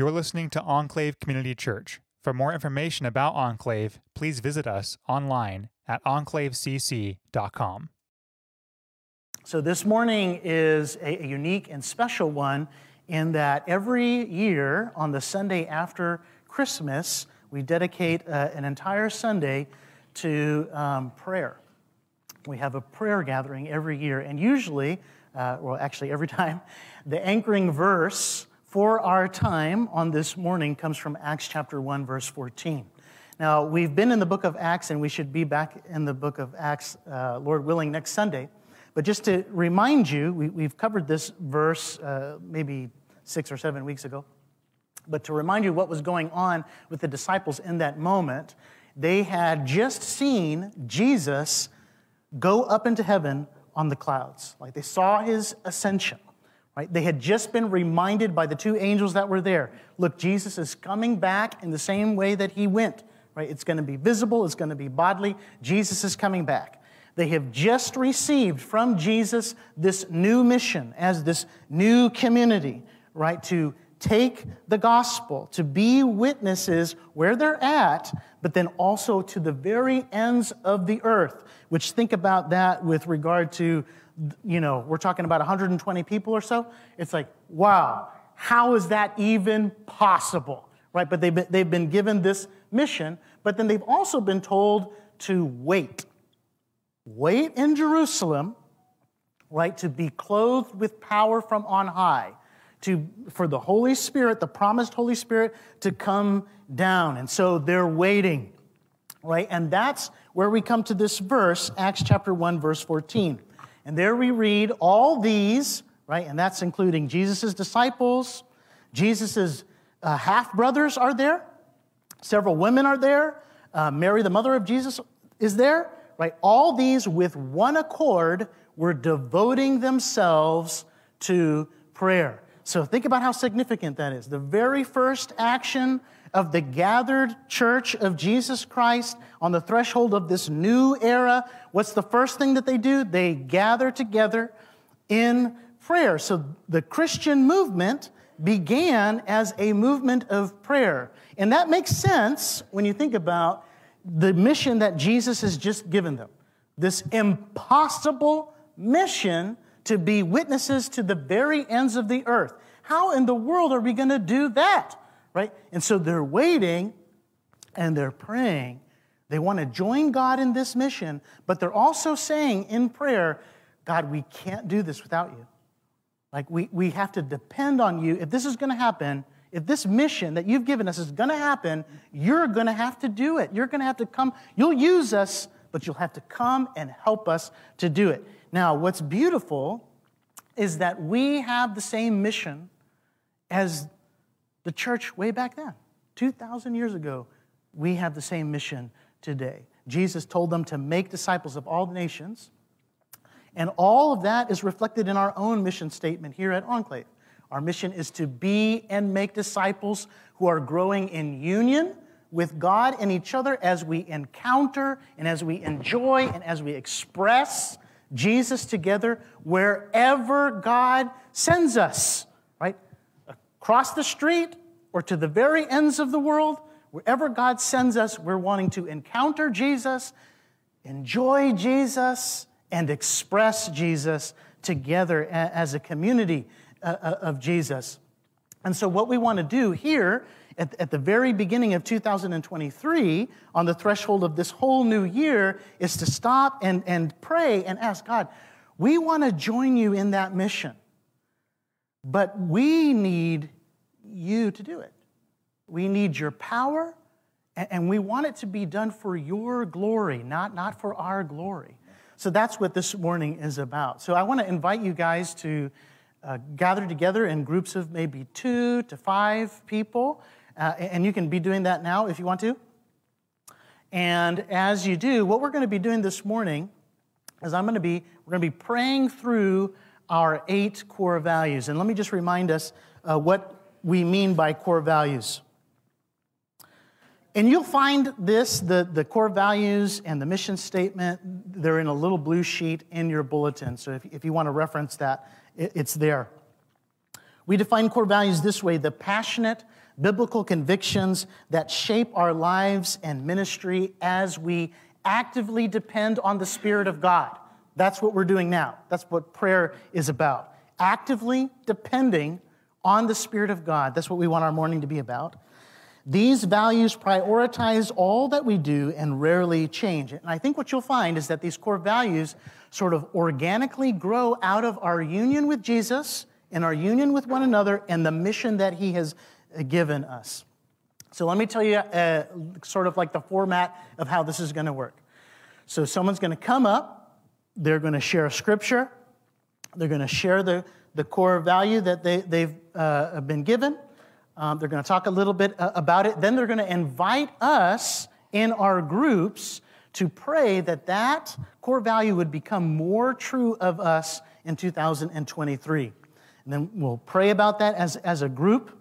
You're listening to Enclave Community Church. For more information about Enclave, please visit us online at enclavecc.com. So, this morning is a, unique and special one in that every year on the Sunday after Christmas, we dedicate uh, an entire Sunday to um, prayer. We have a prayer gathering every year, and usually, uh, well, actually, every time, the anchoring verse for our time on this morning comes from Acts chapter 1, verse 14. Now, we've been in the book of Acts, and we should be back in the book of Acts, uh, Lord willing, next Sunday. But just to remind you, we, have covered this verse uh, maybe six or seven weeks ago. But to remind you what was going on with the disciples in that moment, they had just seen Jesus go up into heaven on the clouds. Like they saw his ascension. Right? They had just been reminded by the two angels that were there look, Jesus is coming back in the same way that he went. Right? It's going to be visible, it's going to be bodily. Jesus is coming back. They have just received from Jesus this new mission as this new community, right? To take the gospel, to be witnesses where they're at, but then also to the very ends of the earth, which think about that with regard to you know, we're talking about 120 people or so. It's like, wow, how is that even possible? Right? But they've been, they've been given this mission, but then they've also been told to wait. Wait in Jerusalem, right, to be clothed with power from on high, to, for the Holy Spirit, the promised Holy Spirit, to come down. And so they're waiting, right? And that's where we come to this verse, Acts chapter 1, verse 14. And there we read all these, right? And that's including Jesus' disciples, Jesus' uh, half brothers are there, several women are there, uh, Mary, the mother of Jesus, is there, right? All these with one accord were devoting themselves to prayer. So think about how significant that is. The very first action of the gathered church of Jesus Christ on the threshold of this new era, what's the first thing that they do? They gather together in prayer. So the Christian movement began as a movement of prayer. And that makes sense when you think about the mission that Jesus has just given them. This impossible mission to be witnesses to the very ends of the earth. How in the world are we going to do that? Right? And so they're waiting and they're praying. They want to join God in this mission, but they're also saying in prayer, God, we can't do this without you. Like, we, we have to depend on you. If this is going to happen, if this mission that you've given us is going to happen, you're going to have to do it. You're going to have to come. You'll use us, but you'll have to come and help us to do it. Now, what's beautiful is that we have the same mission as the church way back then, 2,000 years ago, we have the same mission today. Jesus told them to make disciples of all nations. And all of that is reflected in our own mission statement here at Enclave. Our mission is to be and make disciples who are growing in union with God and each other as we encounter and as we enjoy and as we express Jesus together wherever God sends us across the street or to the very ends of the world, wherever God sends us, we're wanting to encounter Jesus, enjoy Jesus, and express Jesus together as a community uh, uh, of Jesus. And so, what we want to do here at, at, the very beginning of 2023, on the threshold of this whole new year, is to stop and, and pray and ask God, we want to join you in that mission. But we need you to do it. We need your power, and we want it to be done for your glory, not, not for our glory. So that's what this morning is about. So I want to invite you guys to uh, gather together in groups of maybe two to five people, uh, and you can be doing that now if you want to. And as you do, what we're going to be doing this morning is I'm going to be we're going to be praying through our eight core values. And let me just remind us uh, what we mean by core values. And you'll find this, the, the core values and the mission statement, they're in a little blue sheet in your bulletin. So if, if you want to reference that, it, it's there. We define core values this way the passionate biblical convictions that shape our lives and ministry as we actively depend on the Spirit of God. That's what we're doing now. That's what prayer is about. Actively depending on the Spirit of God. That's what we want our morning to be about. These values prioritize all that we do and rarely change. It. And I think what you'll find is that these core values sort of organically grow out of our union with Jesus and our union with one another and the mission that He has given us. So let me tell you uh, sort of like the format of how this is going to work. So someone's going to come up, they're going to share a scripture, they're going to share the, the core value that they, they've uh, been given. Um, they're going to talk a little bit uh, about it. Then they're going to invite us in our groups to pray that that core value would become more true of us in 2023. And then we'll pray about that as, as a group.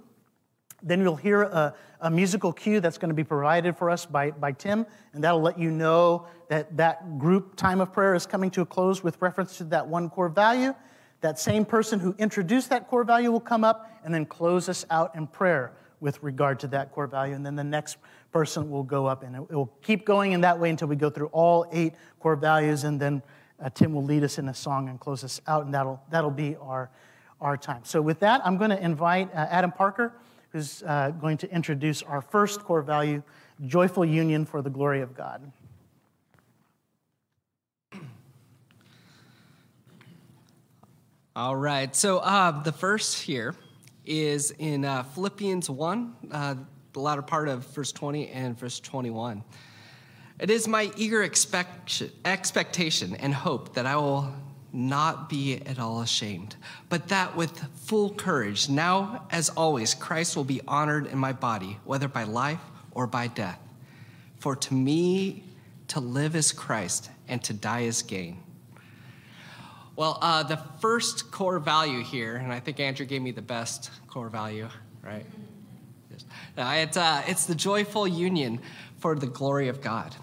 Then you'll hear a, a musical cue that's going to be provided for us by, by Tim, and that'll let you know that that group time of prayer is coming to a close with reference to that one core value. That same person who introduced that core value will come up and then close us out in prayer with regard to that core value. And then the next person will go up, and it will keep going in that way until we go through all eight core values. And then uh, Tim will lead us in a song and close us out, and that'll, that'll be our, our time. So, with that, I'm going to invite uh, Adam Parker who's uh, going to introduce our first core value joyful union for the glory of God. All right, so uh, the first here is in uh, Philippians 1, uh, the latter part of verse 20 and verse 21. It is my eager expect- expectation and hope that I will not be at all ashamed, but that with full courage, now as always, Christ will be honored in my body, whether by life or by death. For to me, to live is Christ, and to die is gain. Well, uh, the first core value here, and I think Andrew gave me the best core value, right? It's, uh, it's the joyful union for the glory of God.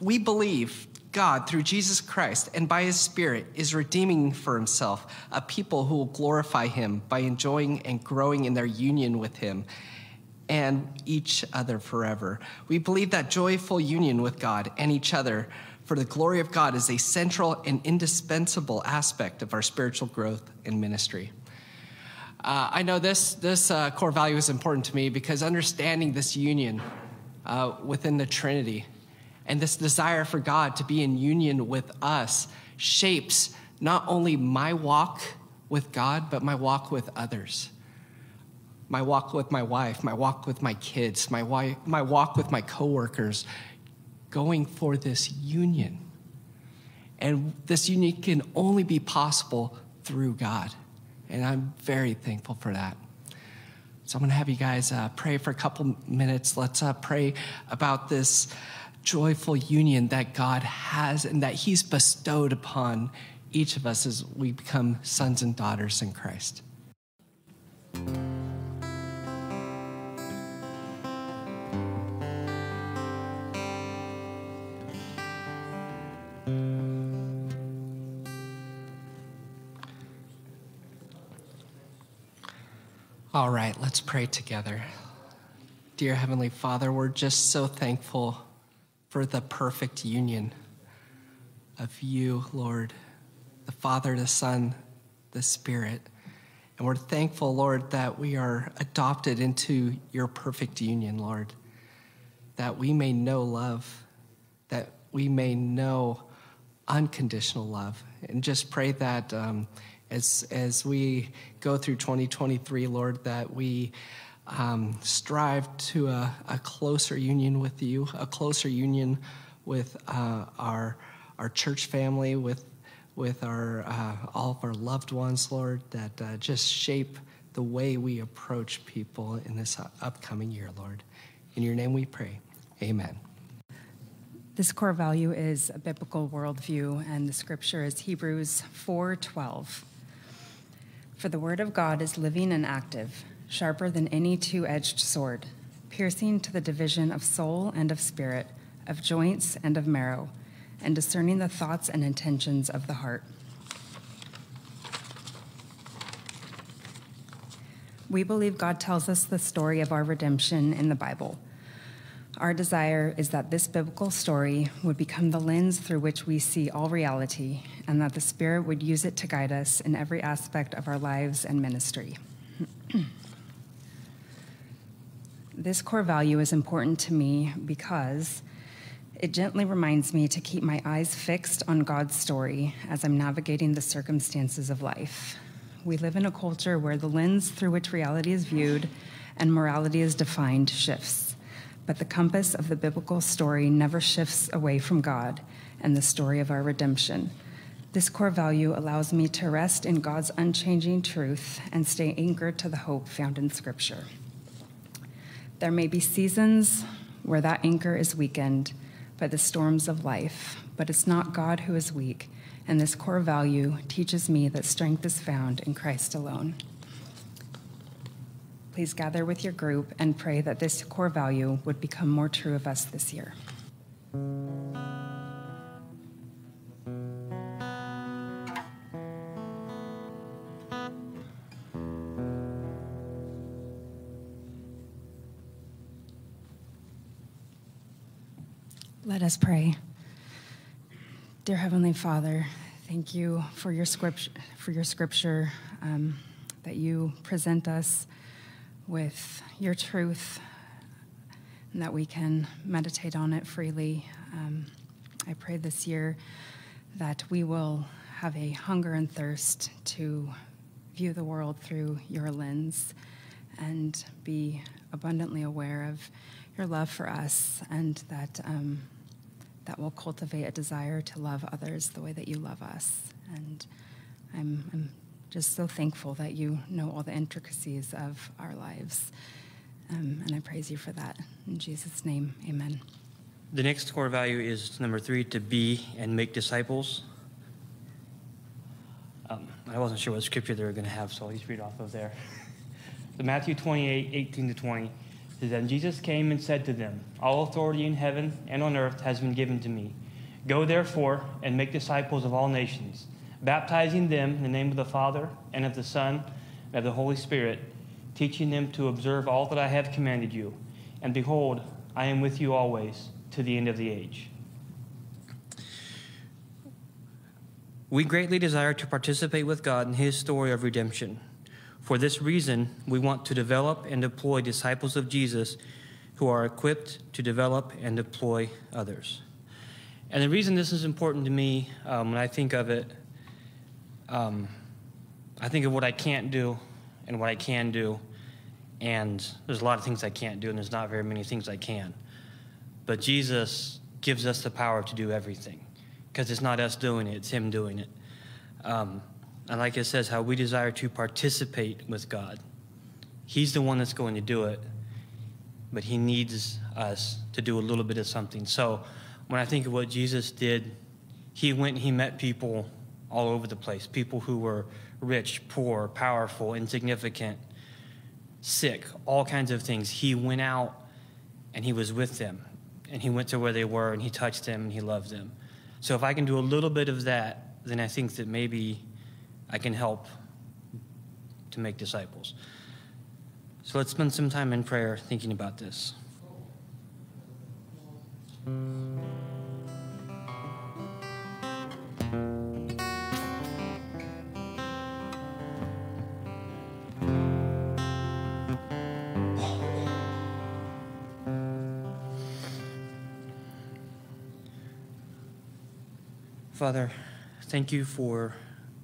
We believe God, through Jesus Christ and by his Spirit, is redeeming for himself a people who will glorify him by enjoying and growing in their union with him and each other forever. We believe that joyful union with God and each other for the glory of God is a central and indispensable aspect of our spiritual growth and ministry. Uh, I know this, this uh, core value is important to me because understanding this union uh, within the Trinity and this desire for God to be in union with us shapes not only my walk with God, but my walk with others. My walk with my wife, my walk with my kids, my, wife, my walk with my coworkers, going for this union. And this union can only be possible through God. And I'm very thankful for that. So I'm going to have you guys uh, pray for a couple minutes. Let's uh, pray about this joyful union that God has and that He's bestowed upon each of us as we become sons and daughters in Christ. All right, let's pray together. Dear Heavenly Father, we're just so thankful for the perfect union of you, Lord, the Father, the Son, the Spirit. And we're thankful, Lord, that we are adopted into your perfect union, Lord, that we may know love, that we may know unconditional love. And just pray that um, as, as we go through 2023, Lord, that we um, strive to a, a, closer union with you, a closer union with uh, our, our church family, with, with our, uh, all of our loved ones, Lord, that uh, just shape the way we approach people in this upcoming year, Lord. In your name we pray. Amen. This core value is a biblical worldview, and the scripture is Hebrews 4:12. For the word of God is living and active sharper than any two edged sword, piercing to the division of soul and of spirit, of joints and of marrow, and discerning the thoughts and intentions of the heart. We believe God tells us the story of our redemption in the Bible. Our desire is that this biblical story would become the lens through which we see all reality, and that the Spirit would use it to guide us in every aspect of our lives and ministry. this core value is important to me because it gently reminds me to keep my eyes fixed on God's story as I'm navigating the circumstances of life. We live in a culture where the lens through which reality is viewed and morality is defined shifts. But the compass of the biblical story never shifts away from God and the story of our redemption. This core value allows me to rest in God's unchanging truth and stay anchored to the hope found in Scripture. There may be seasons where that anchor is weakened by the storms of life, but it's not God who is weak, and this core value teaches me that strength is found in Christ alone. Please gather with your group and pray that this core value would become more true of us this year. Let us pray. Dear Heavenly Father, thank you for your scripture, for your scripture um, that you present us with your truth and that we can meditate on it freely. Um, I pray this year that we will have a hunger and thirst to view the world through your lens and be abundantly aware of your love for us and that. Um, that will cultivate a desire to love others the way that you love us. And I'm, I'm just so thankful that you know all the intricacies of our lives. Um, and I praise you for that. In Jesus' name, amen. The next core value is number three to be and make disciples. Um, I wasn't sure what scripture they were going to have, so I'll just read off of there. the Matthew 28 18 to 20. Then Jesus came and said to them, All authority in heaven and on earth has been given to me. Go therefore and make disciples of all nations, baptizing them in the name of the Father and of the Son and of the Holy Spirit, teaching them to observe all that I have commanded you. And behold, I am with you always to the end of the age. We greatly desire to participate with God in His story of redemption. For this reason, we want to develop and deploy disciples of Jesus who are equipped to develop and deploy others. And the reason this is important to me, um, when I think of it, um, I think of what I can't do and what I can do. And there's a lot of things I can't do, and there's not very many things I can. But Jesus gives us the power to do everything because it's not us doing it, it's Him doing it. Um, and like it says, how we desire to participate with God. He's the one that's going to do it, but He needs us to do a little bit of something. So when I think of what Jesus did, He went and He met people all over the place people who were rich, poor, powerful, insignificant, sick, all kinds of things. He went out and He was with them, and He went to where they were, and He touched them, and He loved them. So if I can do a little bit of that, then I think that maybe I can help to make disciples. So let's spend some time in prayer thinking about this. Father, thank you for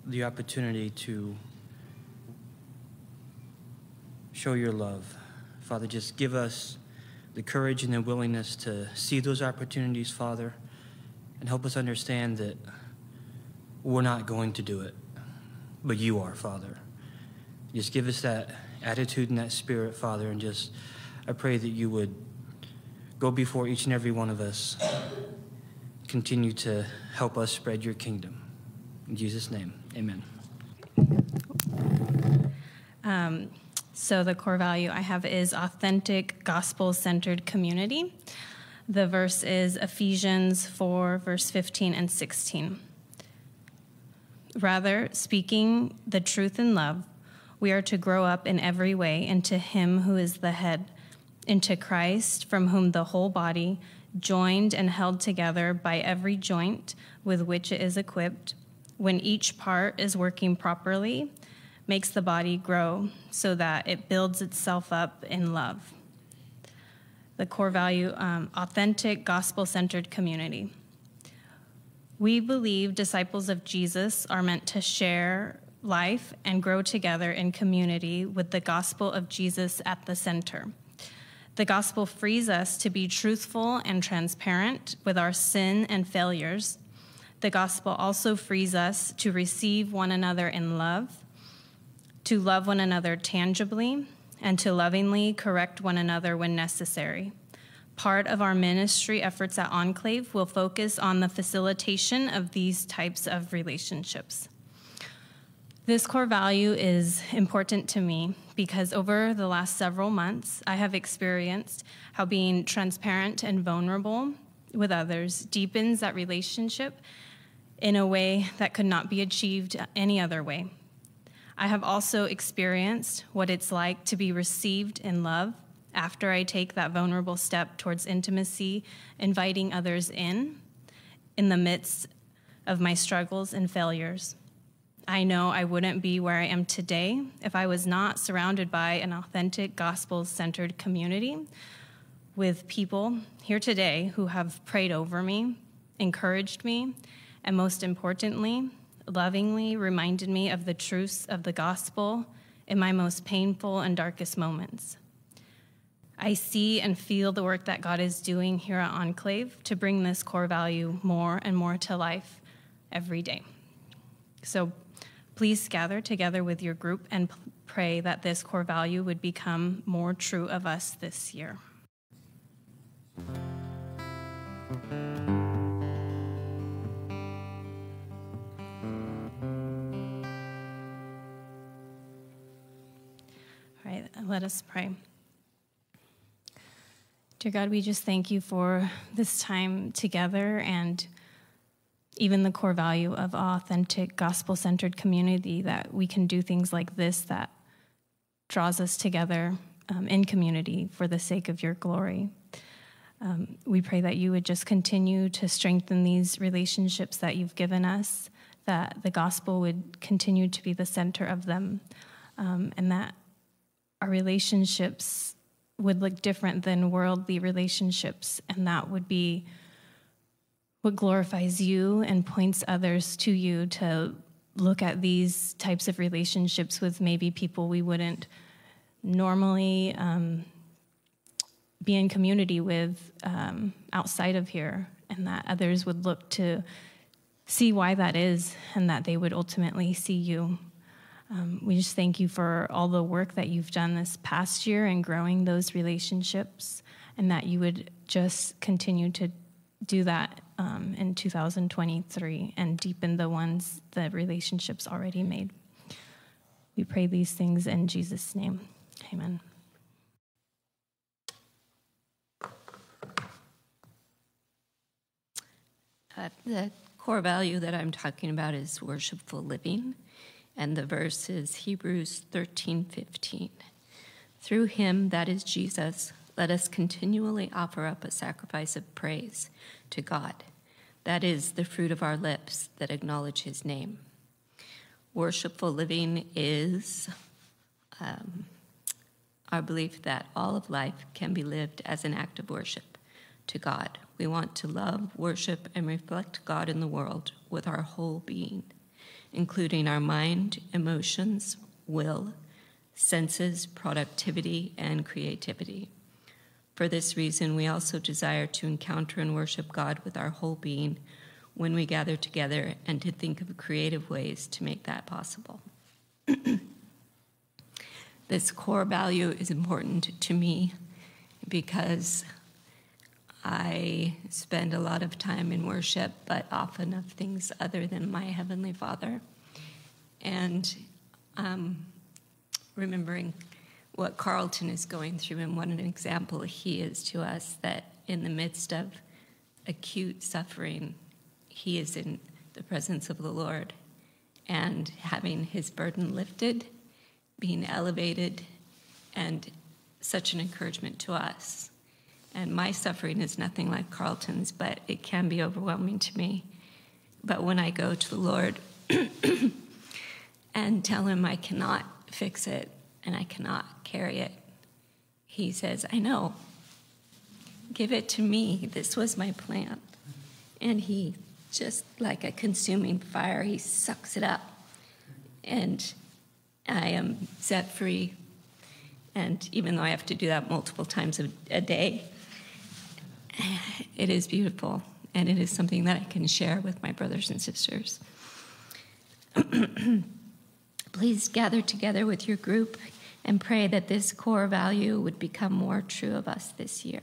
the opportunity to show your love. Father, just give us the courage and the willingness to see those opportunities, Father, and help us understand that we're not going to do it, but you are, Father. Just give us that attitude and that spirit, Father, and just I pray that you would go before each and every one of us, continue to help us spread your kingdom. In Jesus' name. Amen. Um, so, the core value I have is authentic, gospel centered community. The verse is Ephesians 4, verse 15 and 16. Rather, speaking the truth in love, we are to grow up in every way into Him who is the head, into Christ, from whom the whole body, joined and held together by every joint with which it is equipped, when each part is working properly, makes the body grow so that it builds itself up in love. The core value um, authentic, gospel centered community. We believe disciples of Jesus are meant to share life and grow together in community with the gospel of Jesus at the center. The gospel frees us to be truthful and transparent with our sin and failures. The gospel also frees us to receive one another in love, to love one another tangibly, and to lovingly correct one another when necessary. Part of our ministry efforts at Enclave will focus on the facilitation of these types of relationships. This core value is important to me because over the last several months, I have experienced how being transparent and vulnerable with others deepens that relationship in a way that could not be achieved any other way. I have also experienced what it's like to be received in love after I take that vulnerable step towards intimacy, inviting others in in the midst of my struggles and failures. I know I wouldn't be where I am today if I was not surrounded by an authentic gospel centered community with people here today who have prayed over me, encouraged me, and most importantly, lovingly reminded me of the truths of the gospel in my most painful and darkest moments. I see and feel the work that God is doing here at Enclave to bring this core value more and more to life every day. So Please gather together with your group and pray that this core value would become more true of us this year. Let us pray. Dear God, we just thank you for this time together and even the core value of authentic gospel centered community that we can do things like this that draws us together um, in community for the sake of your glory. Um, we pray that you would just continue to strengthen these relationships that you've given us, that the gospel would continue to be the center of them, um, and that our relationships would look different than worldly relationships, and that would be what glorifies you and points others to you to look at these types of relationships with maybe people we wouldn't normally um, be in community with um, outside of here, and that others would look to see why that is, and that they would ultimately see you. Um, we just thank you for all the work that you've done this past year in growing those relationships, and that you would just continue to do that um, in 2023 and deepen the ones, the relationships already made. We pray these things in Jesus' name. Amen. Uh, the core value that I'm talking about is worshipful living, and the verse is Hebrews 13 15. Through him, that is Jesus, let us continually offer up a sacrifice of praise to God. That is the fruit of our lips that acknowledge his name. Worshipful living is um, our belief that all of life can be lived as an act of worship to God. We want to love, worship, and reflect God in the world with our whole being, including our mind, emotions, will, senses, productivity, and creativity. For this reason, we also desire to encounter and worship God with our whole being when we gather together and to think of creative ways to make that possible. this core value is important to me because I spend a lot of time in worship, but often of things other than my Heavenly Father. And um, remembering what Carlton is going through and what an example he is to us that in the midst of acute suffering, he is in the presence of the Lord and having his burden lifted being elevated and such an encouragement to us. And my suffering is nothing like Carlton's, but it can be overwhelming to me. But when I go to the Lord and tell him I cannot fix it and I cannot carry it, he says, I know. Give it to me. This was my plan. And he, just like a consuming fire, he sucks it up. And I am set free. And even though I have to do that multiple times a, a day, it is beautiful. And it is something that I can share with my brothers and sisters. Please gather together with your group and pray that this core value would become more true of us this year.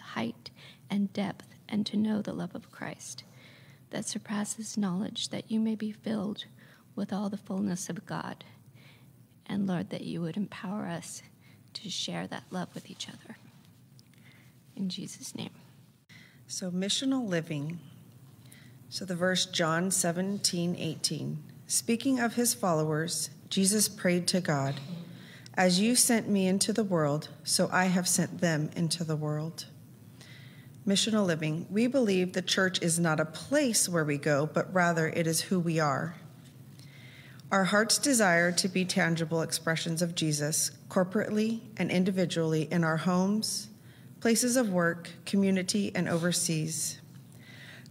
height and depth, and to know the love of Christ that surpasses knowledge, that you may be filled with all the fullness of God. And Lord, that you would empower us to share that love with each other. In Jesus' name. So, missional living. So, the verse John 17, 18. Speaking of his followers, Jesus prayed to God, As you sent me into the world, so I have sent them into the world missional living, we believe the church is not a place where we go, but rather it is who we are. Our hearts desire to be tangible expressions of Jesus, corporately and individually, in our homes, places of work, community, and overseas.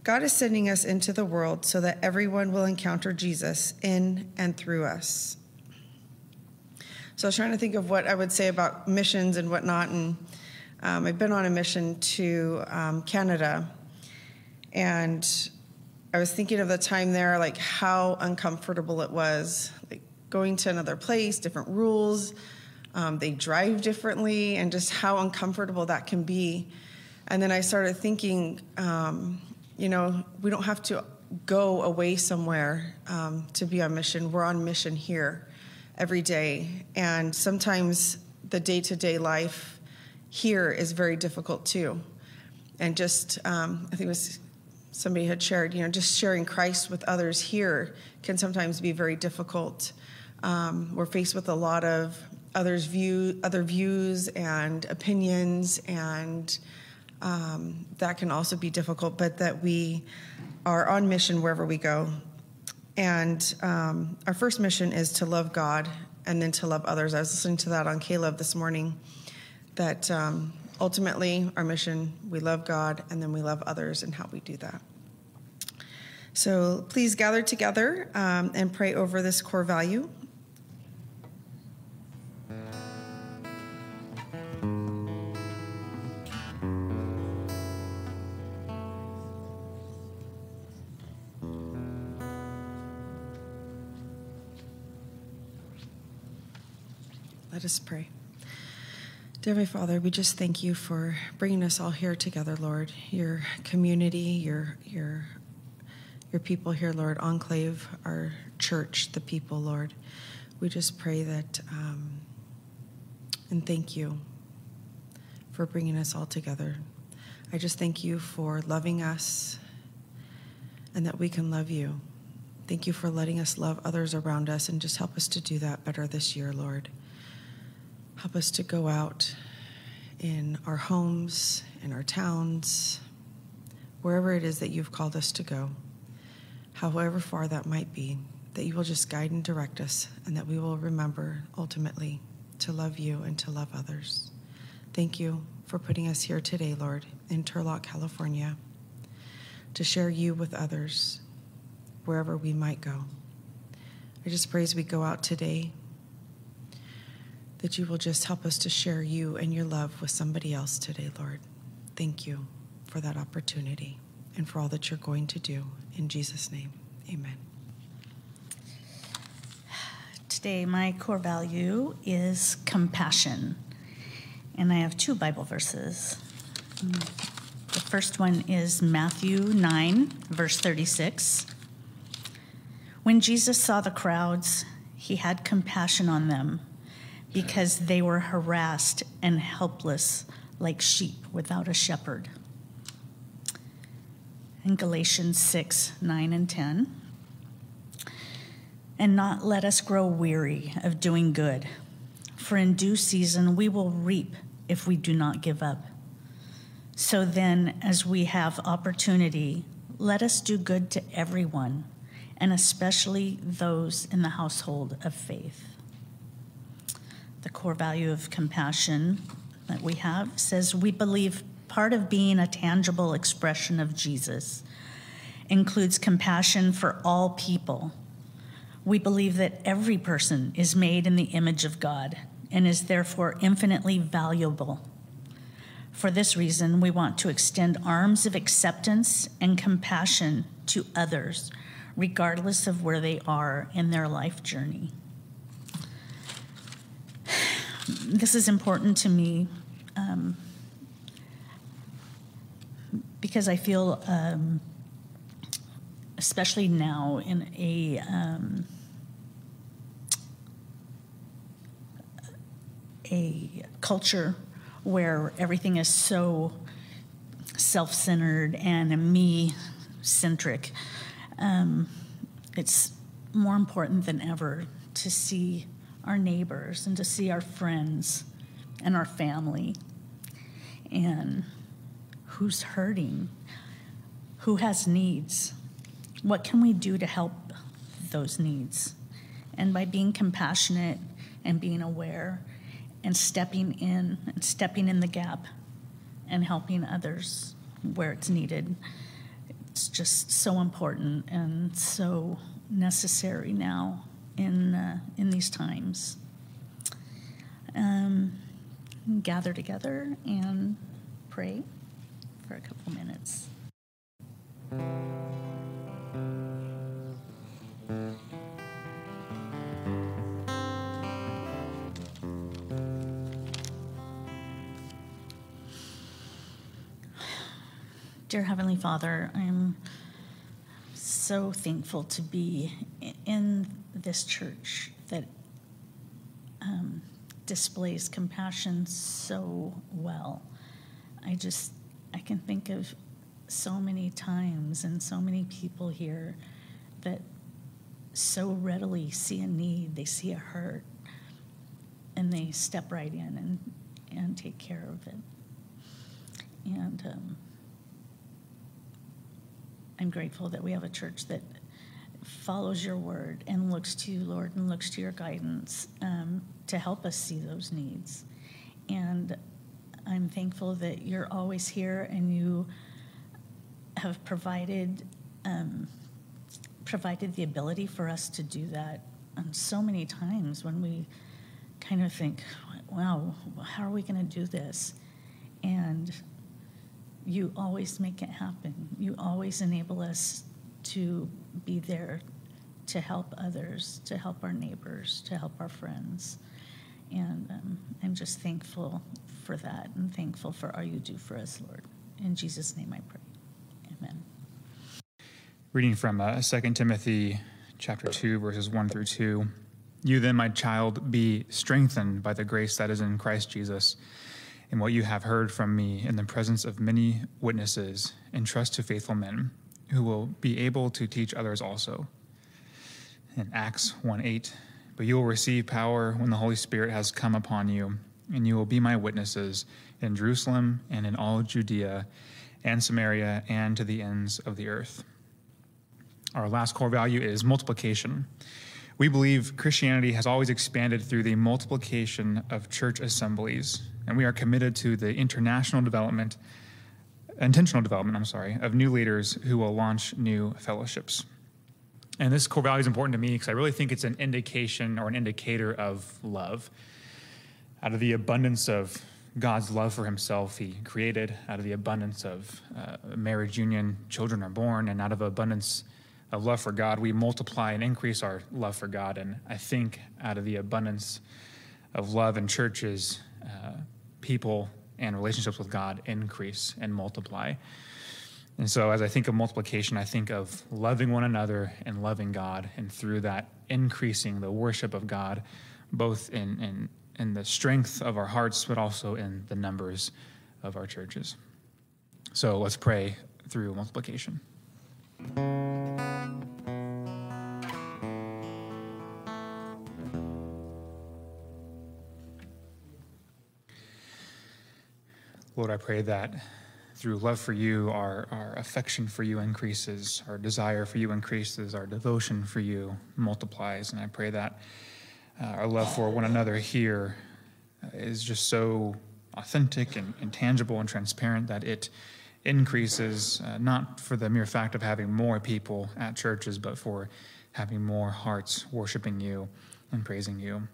God is sending us into the world so that everyone will encounter Jesus in and through us. So I was trying to think of what I would say about missions and whatnot, and um, I've been on a mission to um, Canada, and I was thinking of the time there, like how uncomfortable it was, like going to another place, different rules. Um, they drive differently, and just how uncomfortable that can be. And then I started thinking, um, you know, we don't have to go away somewhere um, to be on mission. We're on mission here every day, and sometimes the day-to-day life here is very difficult too. And just, um, I think it was somebody had shared, you know, just sharing Christ with others here can sometimes be very difficult. Um, we're faced with a lot of others' view, other views and opinions, and um, that can also be difficult. But that we are on mission wherever we go, and um, our first mission is to love God and then to love others. I was listening to that on K-LOVE this morning that um, ultimately our mission, we love God and then we love others and how we do that. So please gather together um, and pray over this core value. Let us pray. Dear Heavenly Father, we just thank you for bringing us all here together, Lord. Your community, your your your people here, Lord. Enclave, our church, the people, Lord. We just pray that um, and thank you for bringing us all together. I just thank you for loving us and that we can love you. Thank you for letting us love others around us and just help us to do that better this year, Lord. Help us to go out in our homes, in our towns, wherever it is that you've called us to go, however far that might be, that you will just guide and direct us, and that we will remember ultimately to love you and to love others. Thank you for putting us here today, Lord, in Turlock, California, to share you with others wherever we might go. I just pray as we go out today that you will just help us to share you and your love with somebody else today, Lord. Thank you for that opportunity and for all that you're going to do. In Jesus' name, amen. Today, my core value is compassion. And I have two Bible verses. The first one is Matthew 9, verse 36. When Jesus saw the crowds, he had compassion on them because they were harassed and helpless like sheep without a shepherd. In Galatians 6, 9, and 10. And not let us grow weary of doing good, for in due season we will reap if we do not give up. So then, as we have opportunity, let us do good to everyone, and especially those in the household of faith. The core value of compassion that we have says we believe part of being a tangible expression of Jesus includes compassion for all people. We believe that every person is made in the image of God and is therefore infinitely valuable. For this reason, we want to extend arms of acceptance and compassion to others, regardless of where they are in their life journey. This is important to me um, because I feel, um, especially now in a um, a culture where everything is so self-centered and me-centric, um, it's more important than ever to see our neighbors and to see our friends and our family. And who's hurting, who has needs, what can we do to help those needs? And by being compassionate and being aware and stepping in and stepping in the gap and helping others where it's needed, it's just so important and so necessary now in, uh, in these times. Um, gather together and pray for a couple minutes. Dear Heavenly Father, I'm so thankful to be in this church that um, displays compassion so well. I just, I can think of so many times and so many people here that so readily see a need, they see a hurt, and they step right in and, and take care of it. And um, I'm grateful that we have a church that follows your word and looks to you, Lord, and looks to your guidance um, to help us see those needs. And I'm thankful that you're always here and you have provided um, provided the ability for us to do that. And so many times when we kind of think, "Wow, how are we going to do this?" and you always make it happen. You always enable us to be there to help others, to help our neighbors, to help our friends. And um, I'm just thankful for that and thankful for all you do for us, Lord. In Jesus' name I pray. Amen. Reading from uh, 2 Timothy chapter 2, verses 1 through 2. You then, my child, be strengthened by the grace that is in Christ Jesus. In what you have heard from me in the presence of many witnesses, entrust to faithful men who will be able to teach others also. In Acts 1 8, but you will receive power when the Holy Spirit has come upon you, and you will be my witnesses in Jerusalem and in all Judea and Samaria and to the ends of the earth. Our last core value is multiplication. We believe Christianity has always expanded through the multiplication of church assemblies, and we are committed to the international development, intentional development, I'm sorry, of new leaders who will launch new fellowships. And this core value is important to me because I really think it's an indication or an indicator of love. Out of the abundance of God's love for himself, he created. Out of the abundance of uh, marriage union, children are born. And out of abundance of love for God, we multiply and increase our love for God. And I think out of the abundance of love in churches, uh, people and relationships with God increase and multiply. And so, as I think of multiplication, I think of loving one another and loving God, and through that, increasing the worship of God, both in, in, in the strength of our hearts, but also in the numbers of our churches. So, let's pray through multiplication. Lord, I pray that through love for you, our, our affection for you increases, our desire for you increases, our devotion for you multiplies. And I pray that uh, our love for one another here is just so authentic and, and tangible and transparent that it increases, uh, not for the mere fact of having more people at churches, but for having more hearts worshiping you and praising you.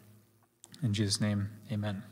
In Jesus' name, amen.